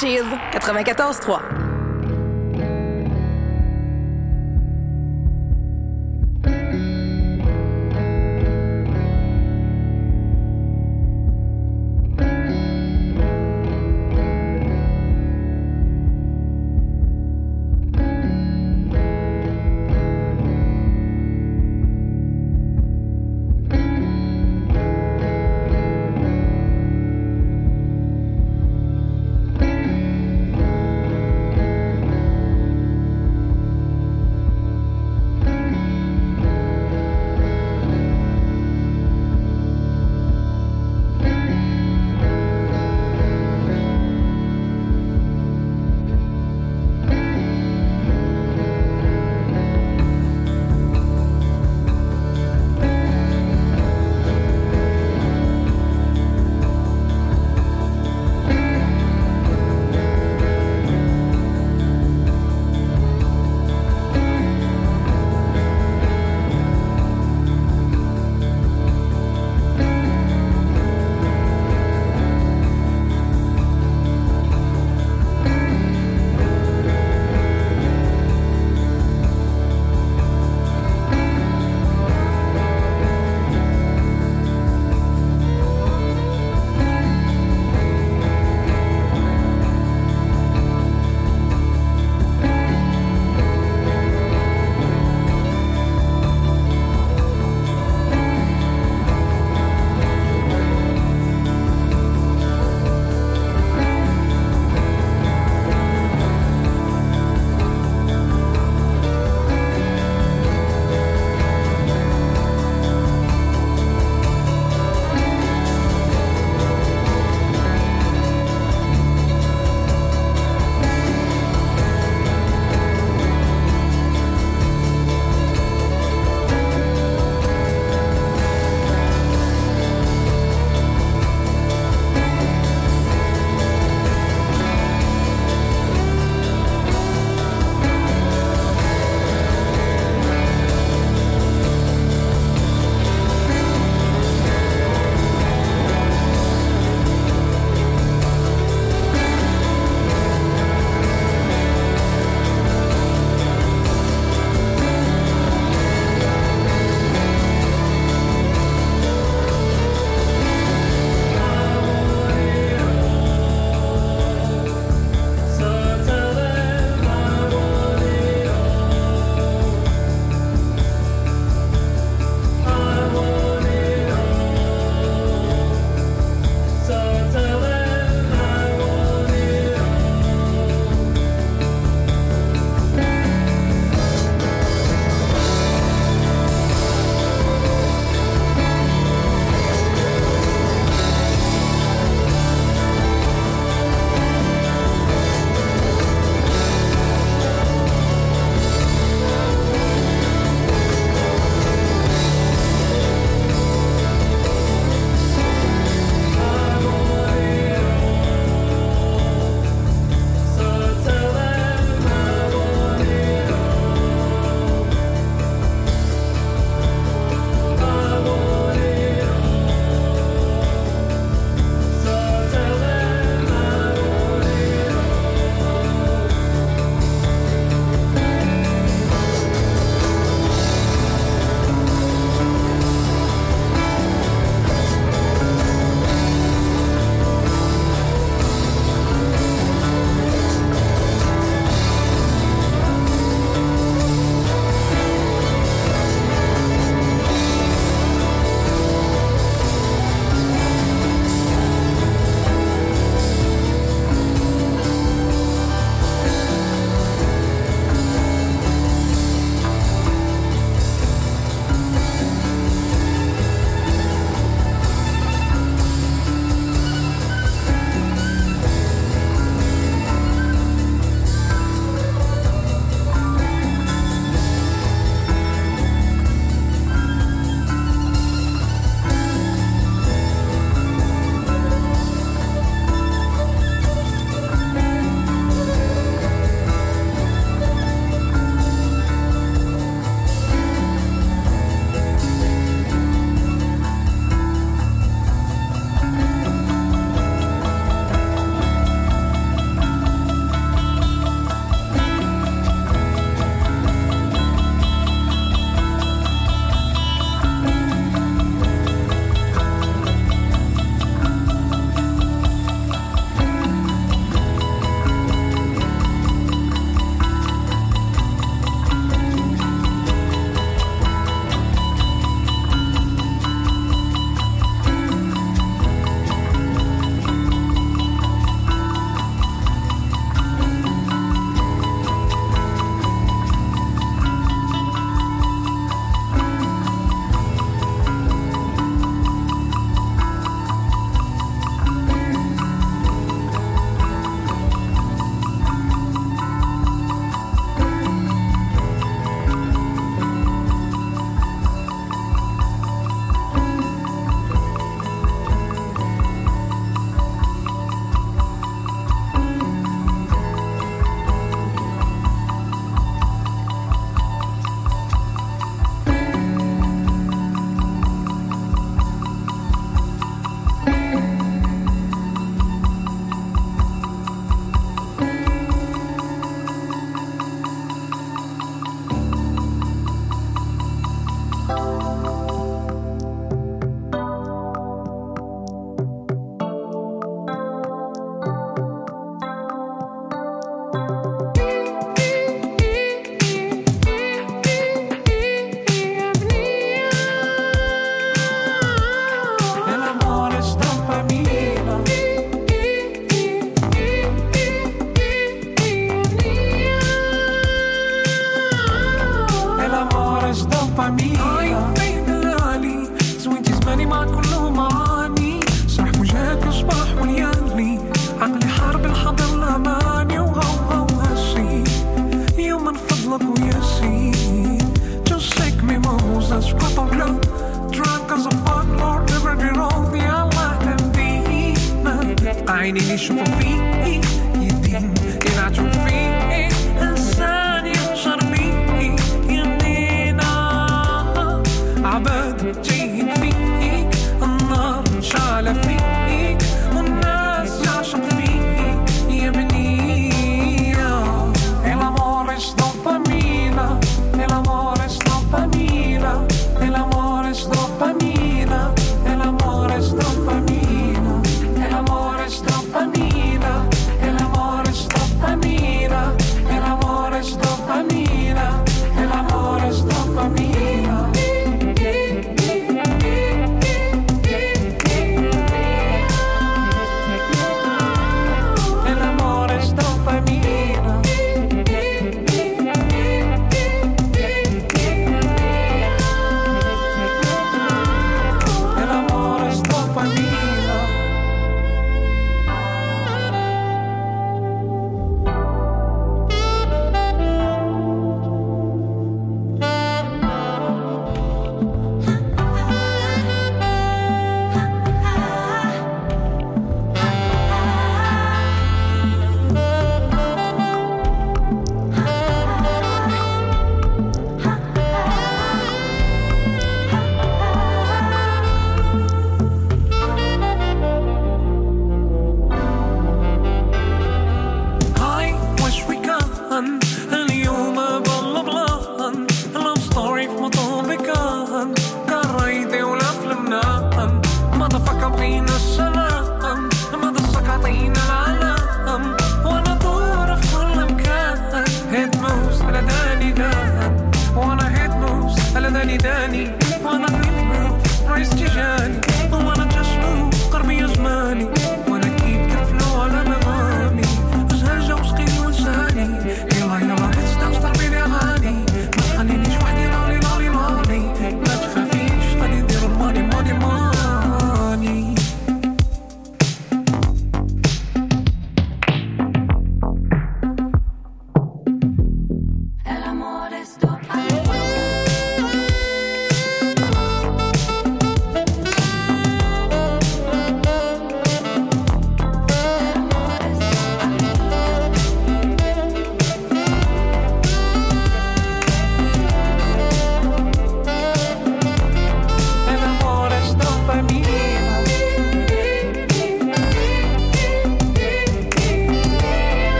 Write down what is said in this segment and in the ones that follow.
Cheese 94.3.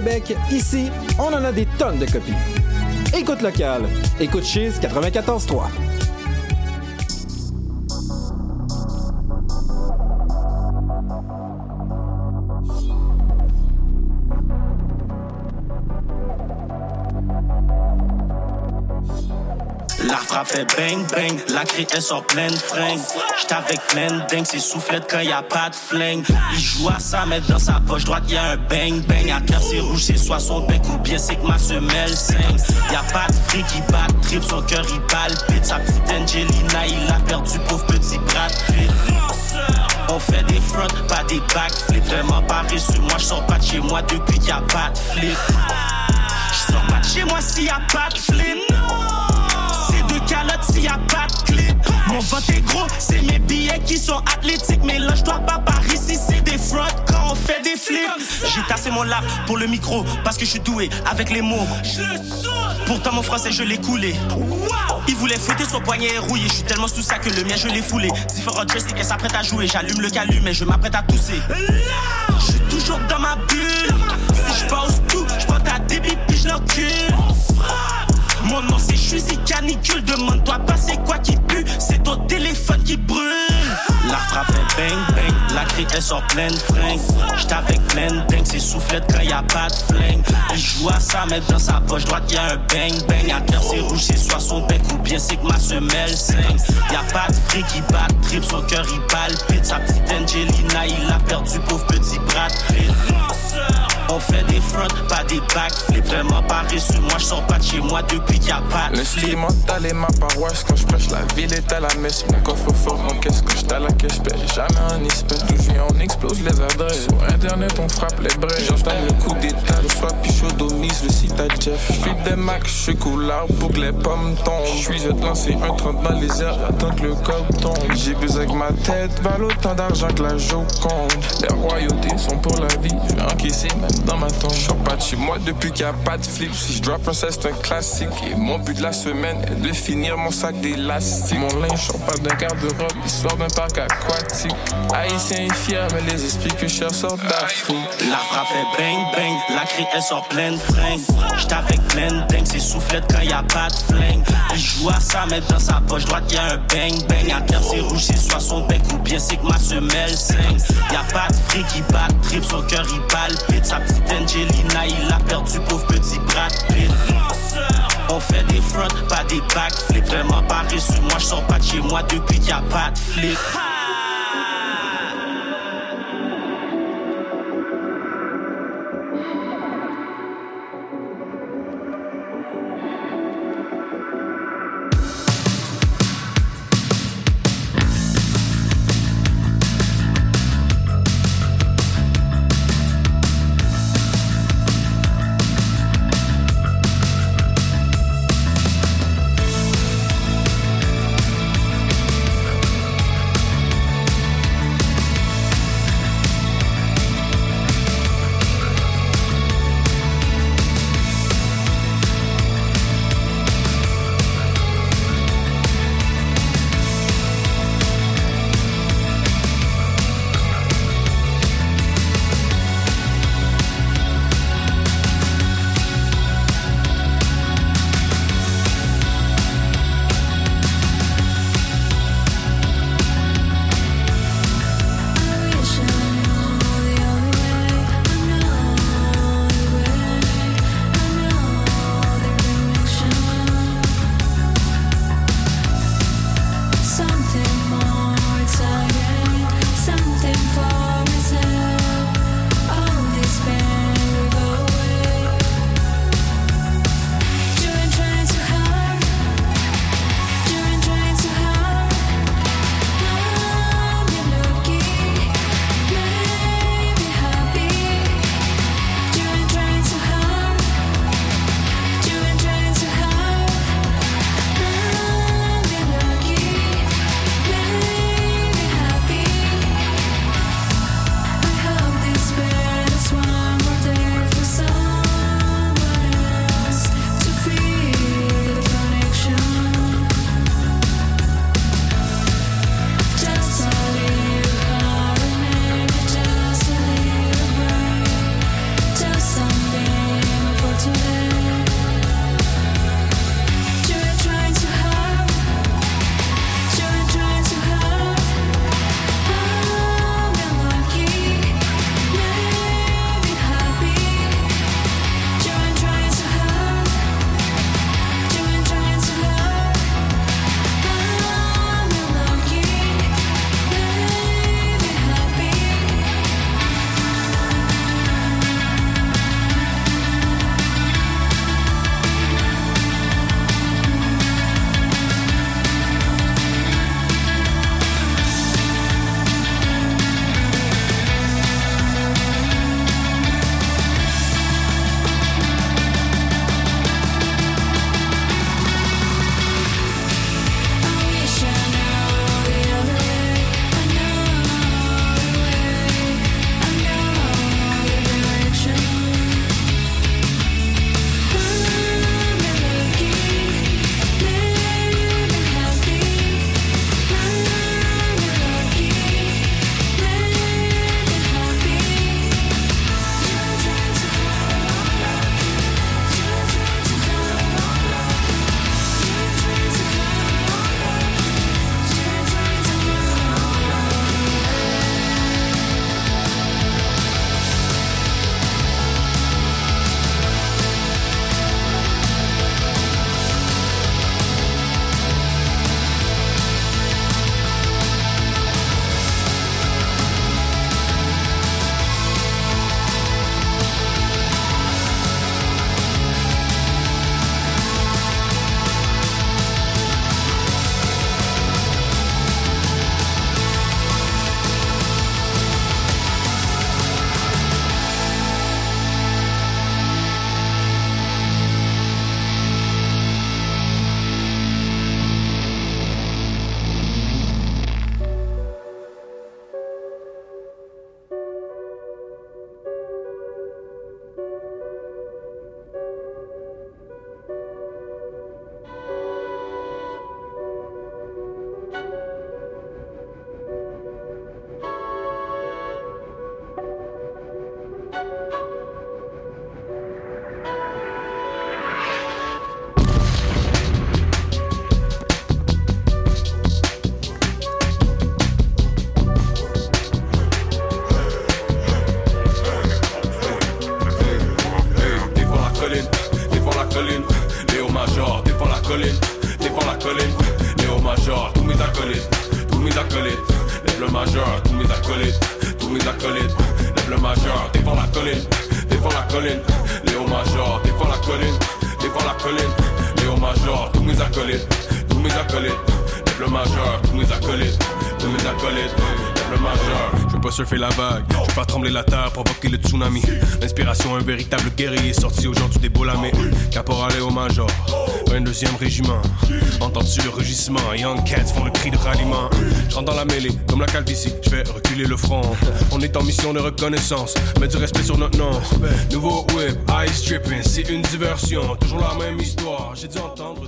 Québec, ici, on en a des tonnes de copies. Écoute local, écoute Chiz 94.3. fait bang bang, la crie elle sort pleine fringue. J'étais avec pleine dingue, c'est soufflette quand y a pas de flingue. Il joue à ça, mais dans sa poche droite y a un bang bang. À cœur c'est rouge, c'est soit son bec ou bien c'est que ma semelle saigne. Y a pas de fric qui bat trip, son cœur il palpite. Sa petite Angelina, il a perdu pauvre petit Brad. On fait des fronts, pas des backflips. Vraiment paresseux, moi je sors pas de chez moi depuis qu'il a pas de flip. Je pas de chez moi s'il y a pas de flip. S'il y a pas de clip. Mon vote est gros, c'est mes billets qui sont athlétiques. Mais là, je dois pas par ici, c'est des fronts quand on fait des flips. J'ai tassé mon lap pour le micro parce que je suis doué avec les mots. Pourtant, mon français, je l'ai coulé. Il voulait fouetter son poignet rouillé. Je suis tellement sous ça que le mien, je l'ai foulé. Différents joysticks, elle s'apprête à jouer. J'allume le calumet, je m'apprête à tousser. Je suis toujours dans ma bulle. Si je pose tout, je prends ta débit puis je l'encule. Mon nom c'est Chuzy Canicule, demande-toi pas c'est quoi qui pue, c'est ton téléphone qui brûle. La frappe fait bang bang, la crie elle sort pleine fringue. J'étais avec pleine dingue, c'est soufflette quand y a pas de flingue. Il joue à ça, mais dans sa poche droite y a un bang bang. À terre c'est rouge, c'est soit son bec ou bien c'est que ma semelle saigne. Y a pas de fric qui bat trip, son cœur il palpite. Sa petite Angelina, il a perdu pauvre petit Brad Pitt. On fait des fronts, pas des backflips. Vraiment pas reçu, moi je sors pas de chez moi depuis qu'il y a pas de flip. L'instrumental est ma paroisse quand je prêche la ville est à la messe. Mon coffre fort, mon caisse que j'étais à la caisse, j'ai jamais un espèce. D'où je viens, on explose les adresses. Sur internet, on frappe les brèches. J'entends le coup d'état, le soir pichot d'omise, le site à Jeff. J'file des max, j'suis coulard pour que les pommes tombent. Je vais te lancer un 30 dans les airs, attends que le coq tombe. J'ai besoin que ma tête vale autant d'argent que la Joconde. Les royautés sont pour la vie, j'vais encaisser même dans ma tombe. J'sors pas de chez moi depuis qu'il y a pas de flip. Si je drop un c'est un classique. Et mon but de la semaine est de finir mon sac d'élastique. Mon linge sort pas d'un garde-robe, il sort d'un parc aquatique. Haïtien est fier, mais les esprits que je sortent d'Afrique. La frappe fait bang bang, la crie elle sort pleine fringue. J't'ai avec pleine dingue, c'est soufflette quand y a pas de flingue. Il joue à ça, mais dans sa poche droite y a un bang bang. À terre c'est rouge, c'est soit son bec ou bien c'est que ma semelle saigne. Y a pas de fric qui bat trip, son cœur il palpite. Sa petite Angelina, il a perdu pauvre petit Brad Pitt. On fait des fronts, pas des backflips. Vraiment pas reçu, moi je sors pas de chez moi depuis qu'il a pas de flip. Un véritable guerrier sorti aujourd'hui des Bolamé. Caporal Léo Major, 22e régiment. Entends-tu le rugissement? Young Cats font le cri de ralliement. Je rentre dans la mêlée, comme la calvitie, je vais reculer le front. On est en mission de reconnaissance, mets du respect sur notre nom. Nouveau whip, ice tripping, c'est une diversion. Toujours la même histoire, j'ai dû entendre.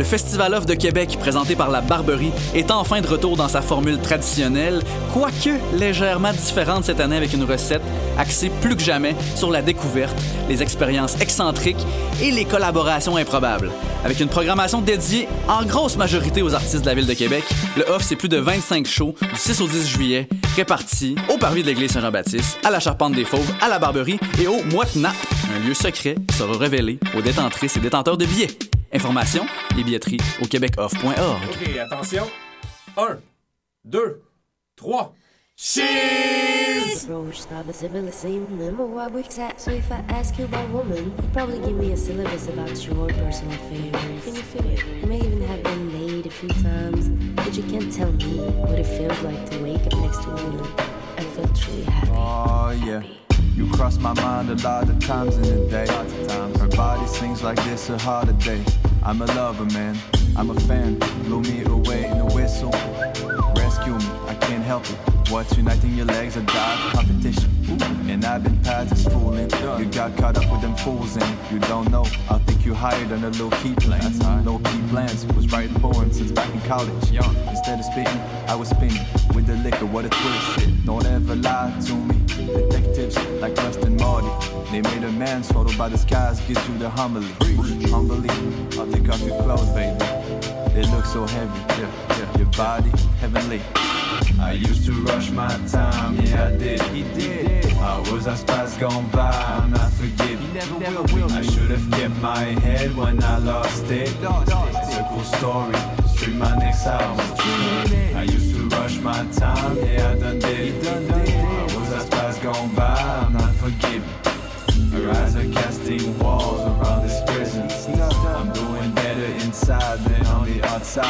Le Festival Off de Québec, présenté par la Barberie, est enfin de retour dans sa formule traditionnelle, quoique légèrement différente cette année avec une recette axée plus que jamais sur la découverte, les expériences excentriques et les collaborations improbables. Avec une programmation dédiée en grosse majorité aux artistes de la ville de Québec, le Off, c'est plus de 25 shows du 6 au 10 juillet, répartis au parvis de l'église Saint-Jean-Baptiste, à la Charpente des Fauves, à la Barberie et au Moite Nap, un lieu secret qui sera révélé aux détentrices et détenteurs de billets. Informations et billetteries au québecoff.org. OK, attention. Un, deux, trois. Cheese! Approach, stop a similar scene. Remember what we've at. So if I ask you about woman, you probably give me a syllabus about your personal favorites. Can you feel it? You may even have been laid a few times, but you can't tell me what it feels like to wake up next to a woman and feel truly happy. Oh yeah. You cross my mind a lot of times in the day. Her body sings like this a holiday. I'm a lover, man. I'm a fan. Blow me away in a whistle. Rescue me, I can't help it. What's uniting your legs? A dive competition. And I've been past this fooling. You got caught up with them fools and you don't know. I think you hired on a low key plan. Low key plans was writing poems since back in college. Young. Instead of spitting, I was spinning with the liquor. What a twist. Don't ever lie to me. Detectives like Rust and Marty. They made a man swallowed by the skies, gives you the humbly. Humbly, I'll take off your clothes, baby. They look so heavy, yeah. Your body, heavenly. I used to rush my time, yeah, I did. He did. I was I spies gone by, I'm not forgiving. never will, I should have kept my head when I lost it. It's a cool story. Stream my next album. I used to rush my time, yeah, I done did. It I was I spies gone by, I'm not forgiving. Our eyes are casting walls around this prison. I'm doing better inside than outside.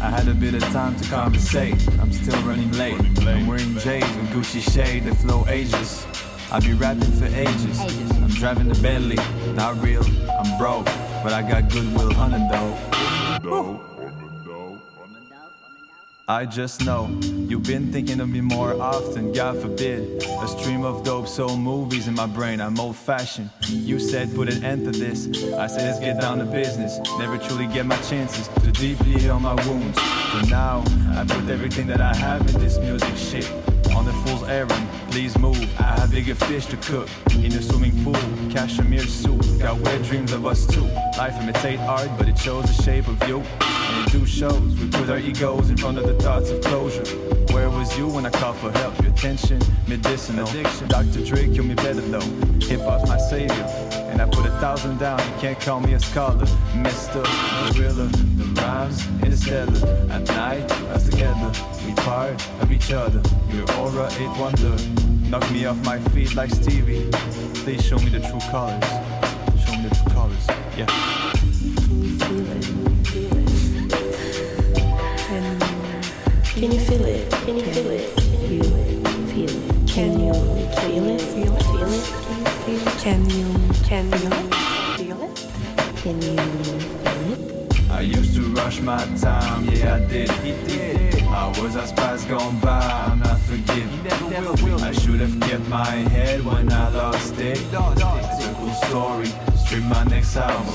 I had a bit of time to conversate. I'm still running late. I'm wearing J's with Gucci shade that flow ages. I'll be rapping for ages. I'm driving the Bentley, not real. I'm broke, but I got goodwill hunting though. I just know you've been thinking of me more often, God forbid. A stream of dope soul movies in my brain, I'm old fashioned. You said put an end to this. I said let's get down to business. Never truly get my chances to deeply heal my wounds. For now, I put everything that I have in this music shit. On the fool's errand, please move. I have bigger fish to cook. In a swimming pool, cashmere suit. Got weird dreams of us too. Life imitate art, but it shows the shape of you. It do shows. We put our egos in front of the thoughts of closure. Where was you when I called for help? Your attention, medicinal. Addiction. Dr. Dre killed me better though. Hip hop's my savior. And I put a thousand down, you can't call me a scholar. Mister, gorilla, the rhymes interstellar. At night, us together, we part of each other. Your aura, eighth wonder. Knock me off my feet like Stevie. Please show me the true colors. Show me the true colors. Yeah. Can you feel it? Can you feel it? Can You feel it? Can you feel it? Feel it? Feel it? Can you can you feel it? Can you feel it? I used to rush my time, yeah I did. He did. I was a spies gone by, I'm not forgiving. Never will. I should have kept my head when I lost it. It's a cool story. Stream my next album.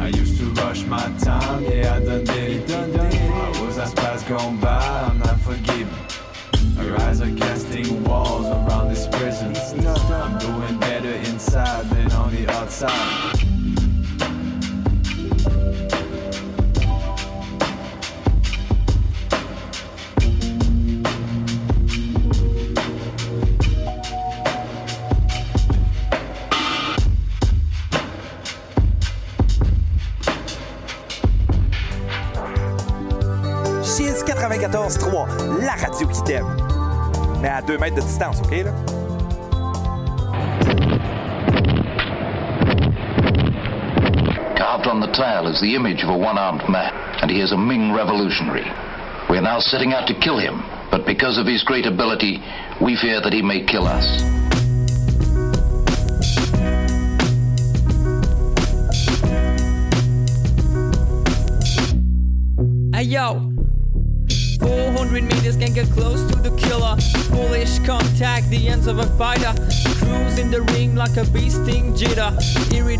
I used to rush my time, yeah I done did it. I was a spies gone by, I'm not forgiving. Our eyes are casting walls around this prison. I'm doing better inside than on the outside. 94.3, la radio qui t'aime. Mais à deux mètres de distance, OK, là? Carved on the tile is the image of a one-armed man, and he is a Ming revolutionary. We are now setting out to kill him, but because of his great ability, we fear that he may kill us. Hey yo, 400 meters can get close to the killer. Foolish contact, the ends of a fighter. Cruise in the ring like a bee sting jitter.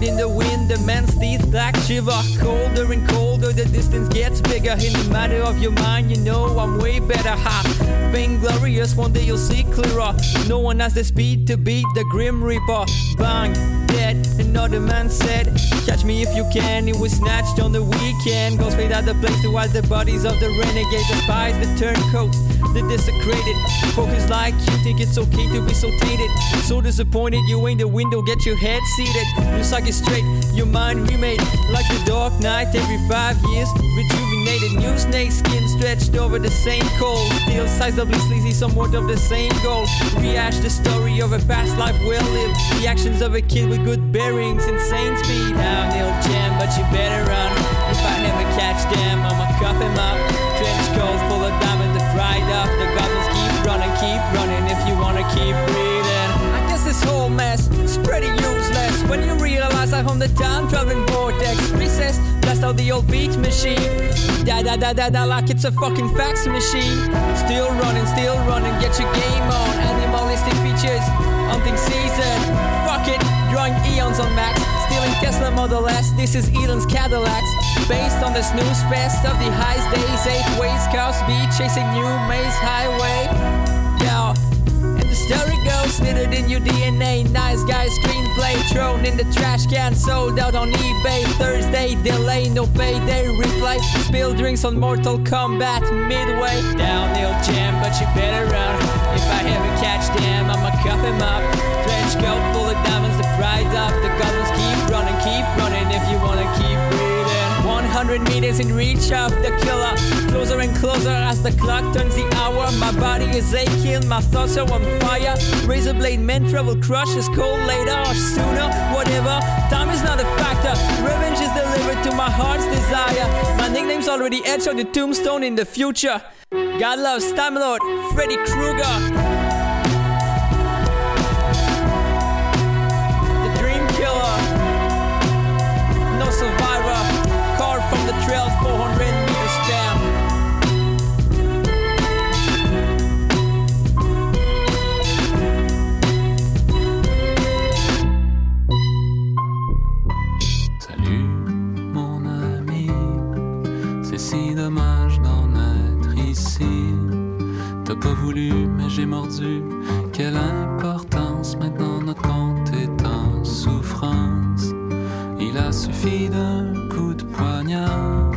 In the wind, the man's teeth black shiver. Colder and colder, the distance gets bigger. In the matter of your mind, you know I'm way better. Ha! Vainglorious, one day you'll see clearer. No one has the speed to beat the Grim Reaper. Bang! Dead, another man said, Catch me if you can. It was snatched on the weekend. Go straight out the place to hide the bodies of the renegades, the spies, the turncoats, the desecrated. Focus like you think it's okay to be so tainted. So disappointed, you ain't the window, get your head seated. Your psyche straight, your mind remade. Like the dark night every five years. Rejuvenated, new snake skin stretched over the same cold. Still sizably sleazy, somewhat of the same goal. Rehash the story of a past life well lived. The actions of a kid with good bearings, insane speed. Downhill jam, but you better run. If I ever catch them, I'ma cuff him up. Trench coat full of diamonds, pride of the goblins. Keep running, keep running if you wanna keep breathing. I guess this whole mess is pretty useless when you realize I'm on the time traveling vortex. Recess, blast out the old beat machine. Da da da da da, like it's a fucking fax machine. Still running, still running, get your game on. Animalistic features, hunting season. Fuck it, drawing eons on max. Stealing Tesla Model S, this is Elon's Cadillacs. Based on the snooze fest of the highest days, eight ways, cow be chasing new maze highway. Yeah. And the story goes, knitted in your DNA. Nice guy screenplay, thrown in the trash can, sold out on eBay. Thursday delay, no payday replay. Spill drinks on Mortal Kombat midway. Downhill jam, but you better run. If I ever catch them, I'ma cuff him up. Trench coat full of diamonds, the pride of the goblins. Keep running, keep running if you wanna keep breathing. 100 meters in reach of the killer. Closer and closer as the clock turns the hour. My body is aching, my thoughts are on fire. Razor blade men travel crush is cold later or sooner, whatever. Time is not a factor. Revenge is delivered to my heart's desire. My nickname's already etched on the tombstone in the future. God loves Time Lord, Freddy Krueger. T'as pas voulu, mais j'ai mordu. Quelle importance maintenant notre compte est en souffrance. Il a suffi d'un coup de poignard,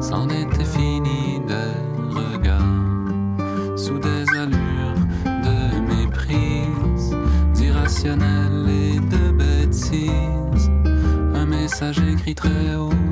c'en était fini des regards sous des allures de méprise, d'irrationnel et de bêtises. Un message écrit très haut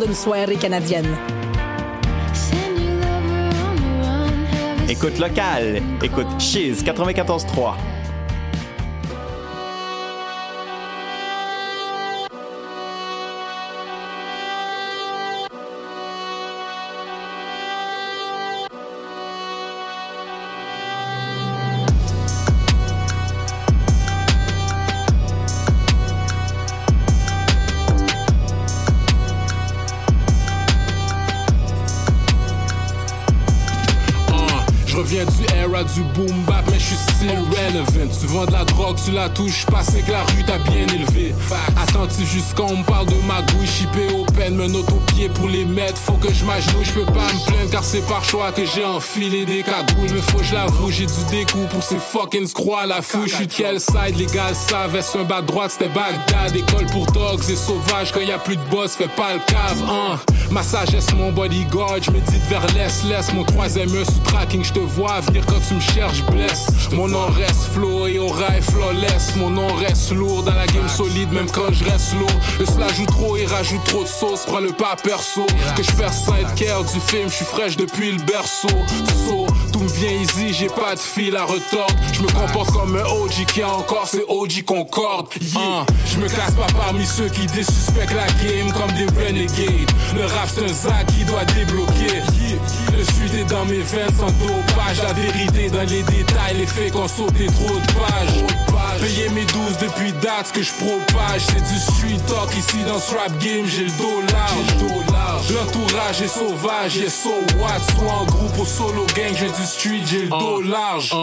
d'une soirée canadienne. Écoute locale. Écoute Cheese 94.3. Tu vends de la tu la touches pas, c'est que la rue t'a bien élevé. Attentif jusqu'on me parle de magouille, chippé au peine, me note au pied pour les mettre. Faut que je m'agenouille, je peux pas me plaindre car c'est par choix que j'ai enfilé des cagoules. Mais faut je l'avoue, j'ai du découp pour ces fucking à la feu. Je suis de quel side, les gars savent, est-ce un bas droite, c'était Bagdad. École pour dogs et sauvages, quand y a plus de boss, fais pas le cave, hein. Ma sagesse, mon bodyguard, je médite vers l'est, laisse mon troisième sous tracking, je te vois venir quand tu me cherches, blesse. Mon nom reste flow et oreille flawless, mon nom reste lourd dans la game solide, même quand je reste lourd. Le cela joue trop et rajoute trop de sauce, prends le pas perso. Que je perds side care du film, je suis fraîche depuis le berceau. So, tout me vient easy, j'ai pas de fil à retordre. Je me comporte comme un OG qui a encore ses OG concorde. Yeah. Je me classe pas parmi ceux qui désuspectent la game comme des renegades. Le rap c'est un zac qui doit débloquer. Le suite est dans mes veines sans dopage. La vérité dans les détails, les faits qu'on sauté trop de pages. Payer mes 12 depuis date, ce que je propage. C'est du street talk ici dans ce rap game, j'ai le dos large. L'entourage est sauvage, et so what? Soit en groupe ou solo gang, j'ai du street, j'ai le dos large.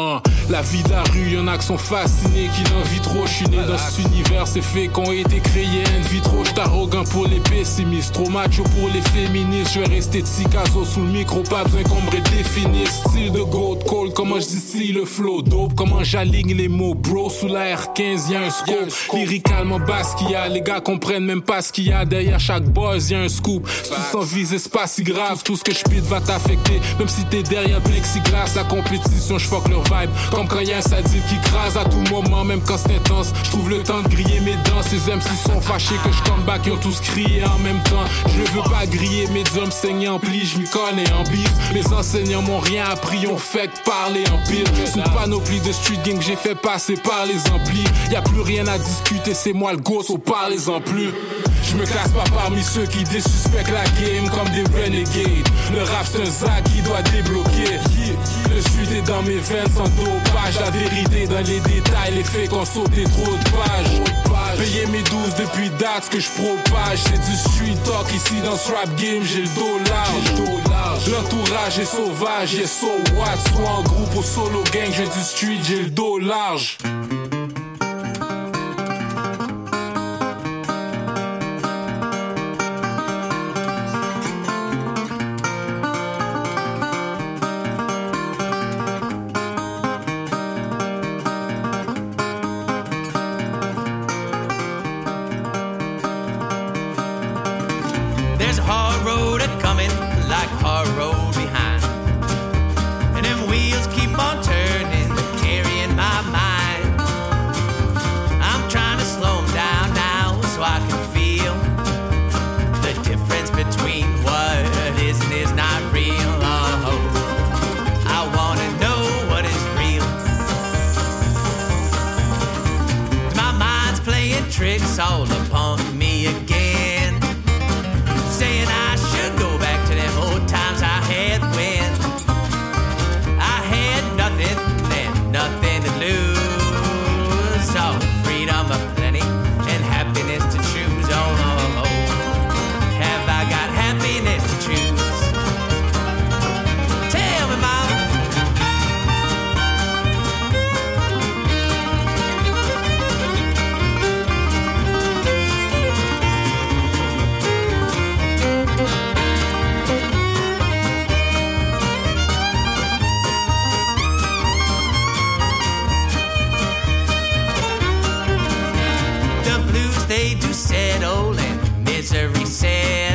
La vie de la rue, y'en a qui sont fascinés, qui l'envient trop. Je suis né dans cet univers, c'est fait qu'on été créés in vitro. J'suis arrogant pour les pessimistes, trop macho pour les féministes. Je vais rester Tikazo sous le micro, pas besoin qu'on me redéfinisse. Style de gold cold, comment je dis si le flow dope, comment j'aligne les mots, bro. Sous la R15, y'a un scope. Lyricalement basse qu'il y a, les gars comprennent même pas ce qu'il y a derrière chaque buzz, y'a un scoop. Si tu sens viser, c'est pas si grave, tout ce que je pite va t'affecter. Même si t'es derrière plexiglas, la compétition, je fuck leur vibe. Comme quand y'a un sadique qui crase à tout moment, même quand c'est intense. Je trouve le temps de griller mes dents. Ces MC sont fâchés que je come back, ils ont tous crié en même temps. Je veux pas griller mes hommes saignants en pli, je m'y connais en bif. Mes enseignants m'ont rien appris, on fait que parler en pile. Une panoplie de street gang que j'ai fait passer par les amplis. Y a plus rien à discuter, c'est moi le gosse, au parlez-en plus. Je me classe pas parmi ceux qui désuspectent la game comme des renegades. Le rap c'est un zac qui doit débloquer. Le suite est dans mes veines sans dopage. La vérité dans les détails, les faits qu'on sauté trop de pages. Payer mes 12 depuis date, ce que je propage. C'est du street talk ici dans ce rap game, j'ai le dos large. L'entourage est sauvage, et so what? Soit en groupe ou solo gang, j'ai du street, j'ai le dos large. misery sin.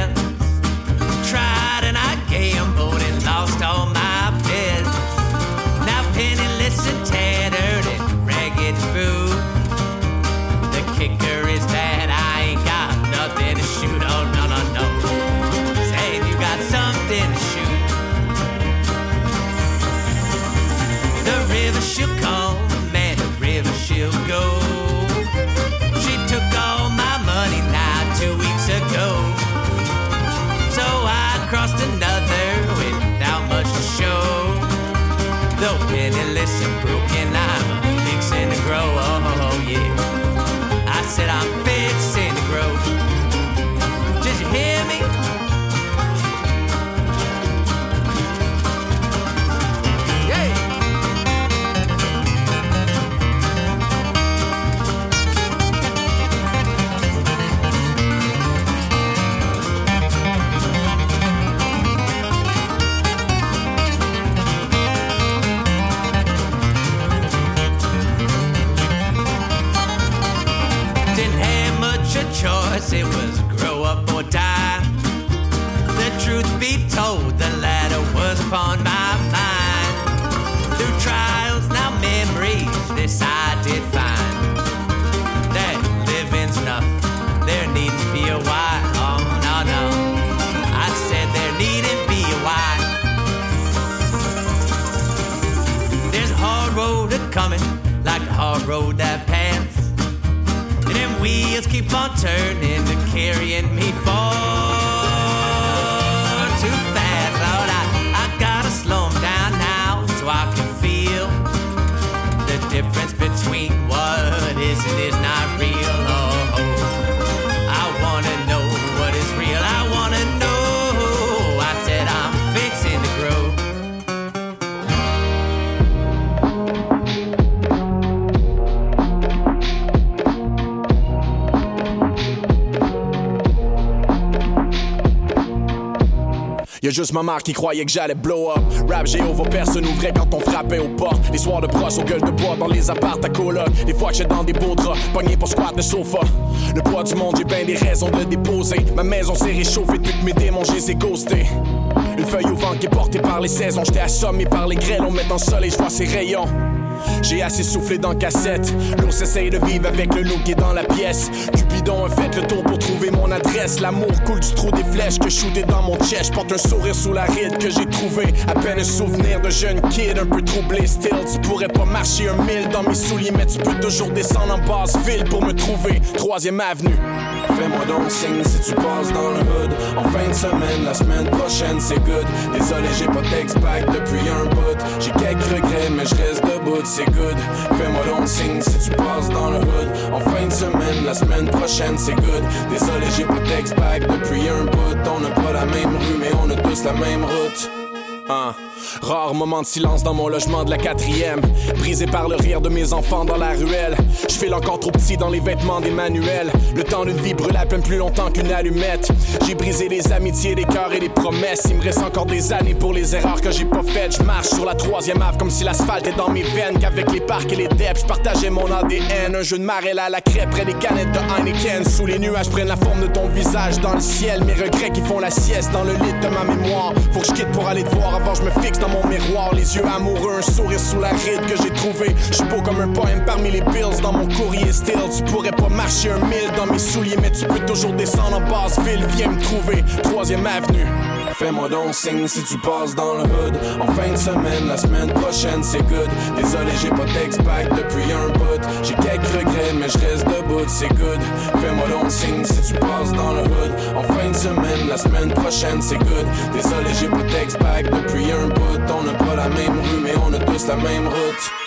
Road that passed. And them wheels keep on turning and carrying me far too fast. Lord, I, I gotta slow down now so I can feel the difference between juste ma mère qui croyait que j'allais blow up. Rap Jéhovah, personne ouvrait quand on frappait aux portes. Les soirs de brosse aux gueules de bois dans les appartes à coloc. Des fois que j'étais dans des beaux draps, pogné pour squat de sofa. Le poids du monde, j'ai bien des raisons de déposer. Ma maison s'est réchauffée depuis que mes démons, j'ai ghostés. Une feuille au vent qui est portée par les saisons. J'étais assommé par les grêles, on met dans le soleil, je vois ses rayons. J'ai assez soufflé dans cassette. L'on s'essaye de vivre avec le loup qui est dans la pièce. Cupidon a fait le tour pour trouver mon adresse. L'amour coule du trou des flèches que shooté dans mon chest. Porte un sourire sous la ride que j'ai trouvé. À peine un souvenir de jeune kid un peu troublé. Still, tu pourrais pas marcher un mille dans mes souliers, mais tu peux toujours descendre en basse ville pour me trouver. Troisième avenue. Fais-moi donc signe si tu passes dans le hood. En fin de semaine, la semaine prochaine, c'est good. Désolé, j'ai pas d'ex-pack depuis un bout. J'ai quelques regrets, mais je reste debout, c'est good. Fais-moi donc signe si tu passes dans le hood. En fin de semaine, la semaine prochaine, c'est good. Désolé, j'ai pas d'ex-pack depuis un bout. On n'a pas la même rue, mais on a tous la même route. Un Rare moment de silence dans mon logement de la quatrième. Brisé par le rire de mes enfants dans la ruelle. Je fais encore trop petit dans les vêtements d'Emmanuel. Le temps d'une vie brûle à peine plus longtemps qu'une allumette. J'ai brisé les amitiés, les cœurs et les promesses. Il me reste encore des années pour les erreurs que j'ai pas faites. Je marche sur la troisième ave comme si l'asphalte est dans mes veines. Qu'avec les parcs et les depths, je partageais mon ADN. Un jeu de marée à la crêpe près des canettes de Heineken. Sous les nuages prennent la forme de ton visage dans le ciel. Mes regrets qui font la sieste dans le lit de ma mémoire. Faut que je quitte pour aller te voir avant je me fixe dans mon miroir. Les yeux amoureux, un sourire sous la ride que j'ai trouvé. Je suis beau comme un poème parmi les bills dans mon courrier still. Tu pourrais pas marcher un mille dans mes souliers, mais tu peux toujours descendre en basse ville. Viens me trouver, troisième avenue. Fais-moi donc signe si tu passes dans le hood. En fin de semaine, la semaine prochaine, c'est good. Désolé, j'ai pas d'ex-pack depuis un bout. J'ai quelques regrets, mais je reste debout, c'est good. Fais-moi donc signe si tu passes dans le hood. En fin de semaine, la semaine prochaine, c'est good. Désolé, j'ai pas d'ex-pack depuis un bout. On n'a pas la même rue, mais on a tous la même route.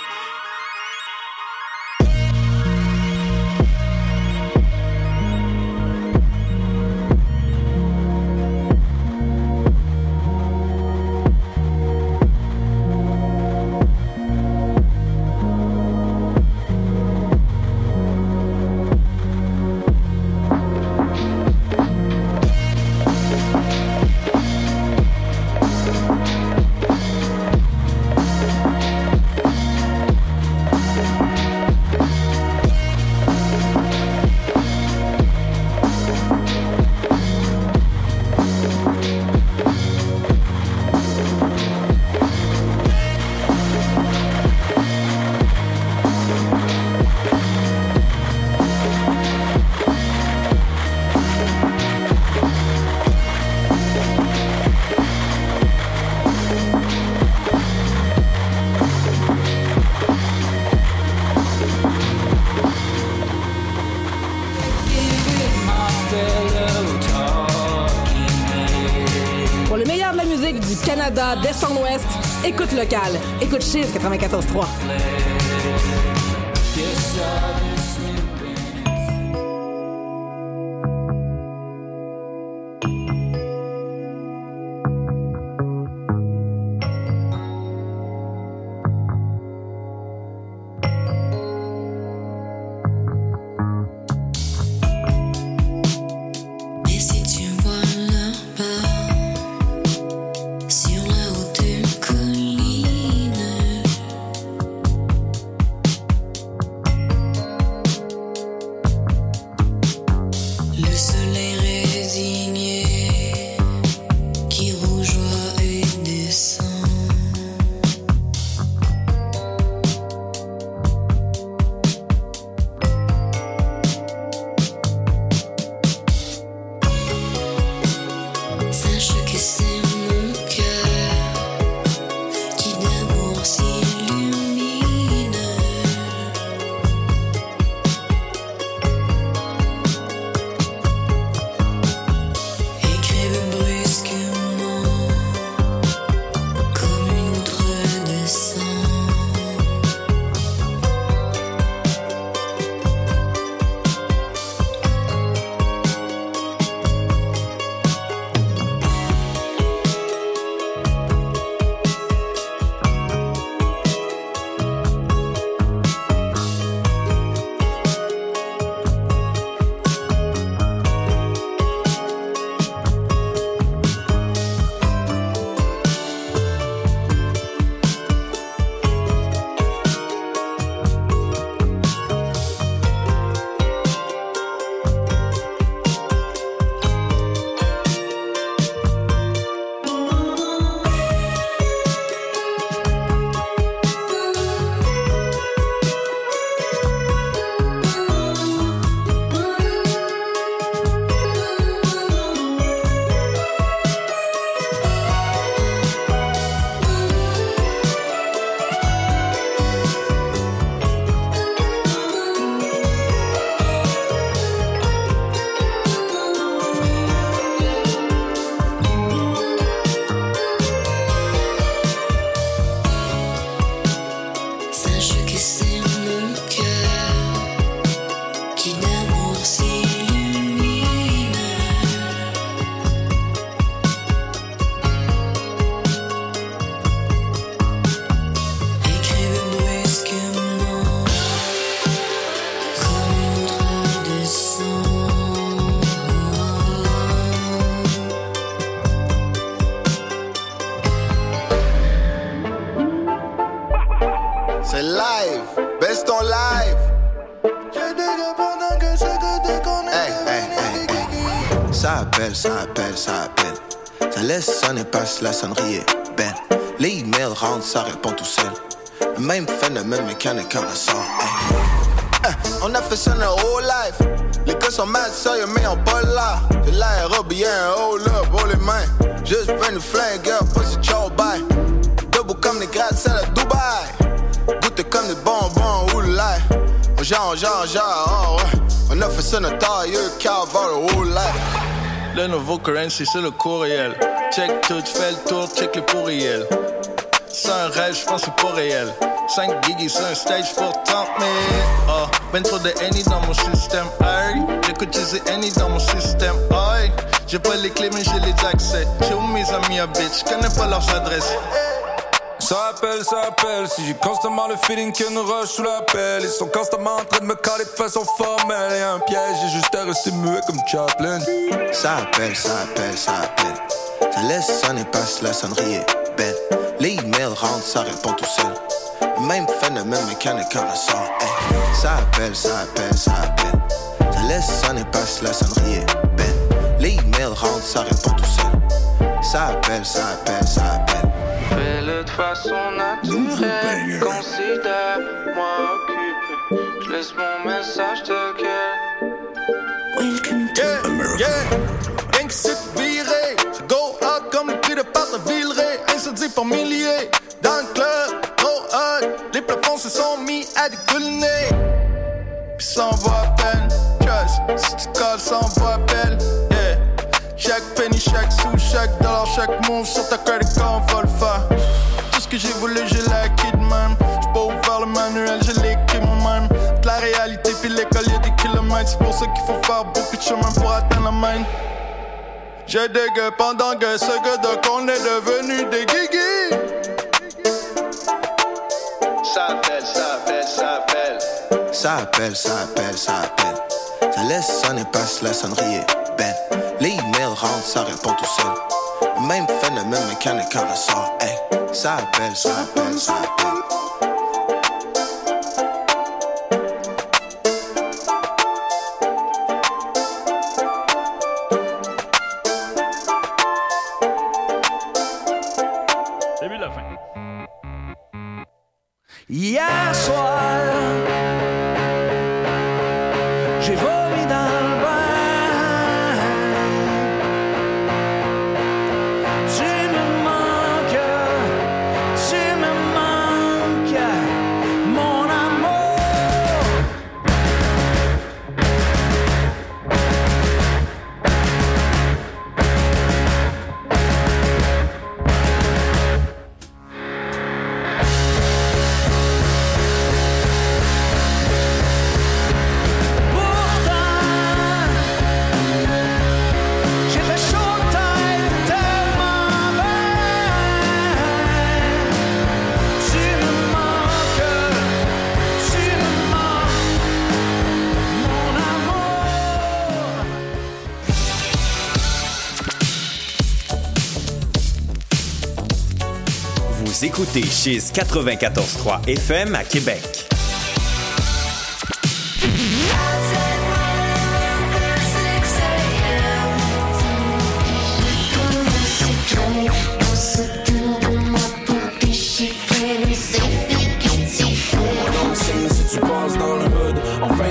Écoute local. Écoute Chiz 94.3. ça répond tout seul. Le même phénomène mécanique quand ressort. Hey. Hein, on a fait ça notre whole life. Les gars sont mad sérieux, mais on pas là. J'ai l'air bien, hold up, oh les mains. Juste venu flingue, pussy chow bye. Debout comme des gratte-ciels à Dubaï. Goûter comme des bonbons, oulai. On genre, on genre, genre, oh ouais. On a fait ça notre taille, car le whole life. Le nouveau currency, c'est le courriel. Check tout, fais le tour, check le pourriel. C'est un rêve, je pense que c'est pas réel. 5 gigis sur un stage pour 30 000. Oh, ben trop de Annie dans mon système. Hey, j'écoute utiliser Annie dans mon système. Hey, j'ai pas les clés, mais j'ai les accès. J'ai où mes amis à bitch, connais pas leurs adresses. Ça appelle, ça appelle. Si j'ai constamment le feeling qu'il y a une rush sous la pelle. Ils sont constamment en train de me caler de façon formelle. Y'a un piège, j'ai juste à rester muet comme Chaplin. Ça appelle, ça appelle, ça appelle. Ça laisse sonner, passe la sonnerie est belle. Les emails rentrent, ça répond tout seul. Le même phénomène mécanique quand ressort. Hey. Ça appelle, ça appelle, ça appelle. Ça laisse sonner, passe la sonnerie est belle. Les emails rentrent, ça répond tout seul. Ça appelle, ça appelle, ça appelle. Fais-le de façon naturelle. Considère-moi occupé. Je laisse mon message quel. Welcome to yeah, Yeah, Gang c'est viré. Go hard comme le cri de part de Villeray. Incendie par milliers. Dans le club, trop hot. Les plafonds se sont mis à décolliner. Pis ça en va à peine. Trust, si tu colles, ça en va à peine. Yeah. Chaque penny, chaque sou, chaque dollar, chaque move sur ta credit card, va le faire. Tout ce que j'ai voulu, j'ai l'acquis de même. J'suis pas ouvert le manuel, j'ai l'écrit moi-même. De la réalité, puis l'école, y'a des kilomètres. C'est pour ça qu'il faut faire beaucoup de chemin pour atteindre la main. J'ai des gars pendant que ce gars de qu'on est devenu des guigui. Ça appelle, ça appelle, ça appelle. Ça appelle, ça appelle, ça appelle. Ça laisse sonner, passe la sonnerie est belle. Les emails rentrent, ça répond tout seul. Le même phénomène mécanique quand ressort. Hey, ça appelle, ça appelle, ça appelle. Hier soir, écoutez Chiz 94.3 FM à Québec.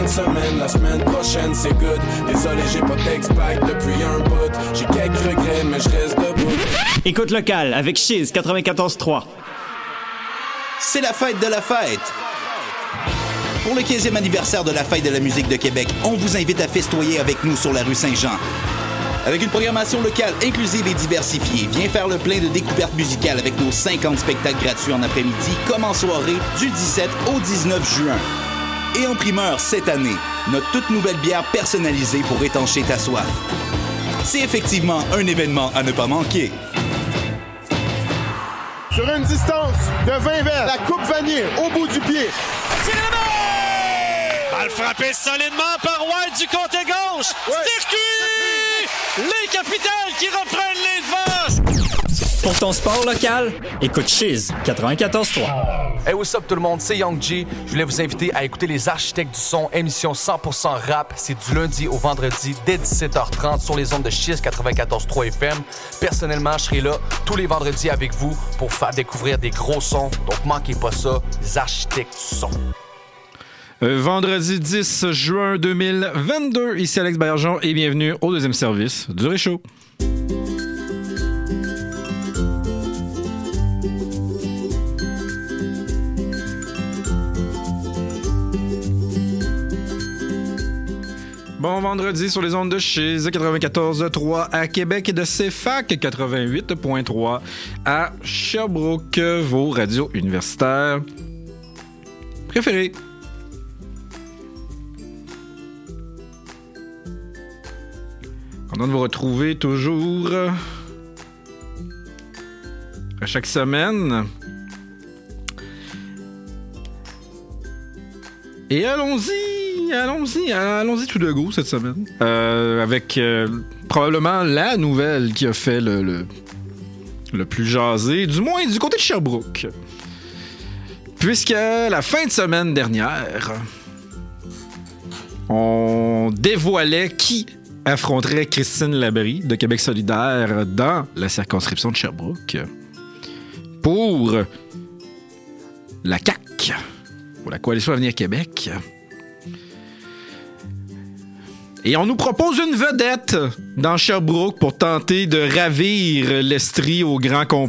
semaine, la semaine prochaine c'est good Désolé j'ai pas d'ex-pack depuis un bout J'ai quelques regrets mais je reste debout Écoute local avec Chiz 94.3. C'est la fête de la fête. Pour le 15e anniversaire de la Fête de la musique de Québec, on vous invite à festoyer avec nous sur la rue Saint-Jean. Avec une programmation locale inclusive et diversifiée, viens faire le plein de découvertes musicales avec nos 50 spectacles gratuits en après-midi, comme en soirée, du 17 au 19 juin. Et en primeur cette année, notre toute nouvelle bière personnalisée pour étancher ta soif. C'est effectivement un événement à ne pas manquer. Sur une distance de 20 verres, la coupe vanille au bout du pied. Balle frappée solidement par White du côté gauche. Circuit! Les capitales qui reprennent les devants. Pour ton sport local, écoute Chiz 94.3. Hey, what's up tout le monde, c'est Young G. Je voulais vous inviter à écouter Les Architectes du Son, émission 100% rap. C'est du lundi au vendredi dès 17h30 sur les ondes de Chiz 94.3 FM. Personnellement, je serai là tous les vendredis avec vous pour faire découvrir des gros sons. Donc manquez pas ça, Les Architectes du Son. Euh, vendredi 10 juin 2022, ici Alex Bergeon et bienvenue au deuxième service du Réchaud. Bon vendredi sur les ondes de chez 94.3 à Québec et de CFAC 88.3 à Sherbrooke, vos radios universitaires préférées. Content de vous retrouver toujours à chaque semaine. Et allons-y, allons-y, allons-y tout de go cette semaine. Euh, avec euh, probablement la nouvelle qui a fait le, le, plus jasé, du moins du côté de Sherbrooke. Puisque la fin de semaine dernière, on dévoilait qui affronterait Christine Labrie de Québec solidaire dans la circonscription de Sherbrooke pour la CAQ, pour la Coalition Avenir Québec. Et on nous propose une vedette dans Sherbrooke pour tenter de ravir l'Estrie au grand complet.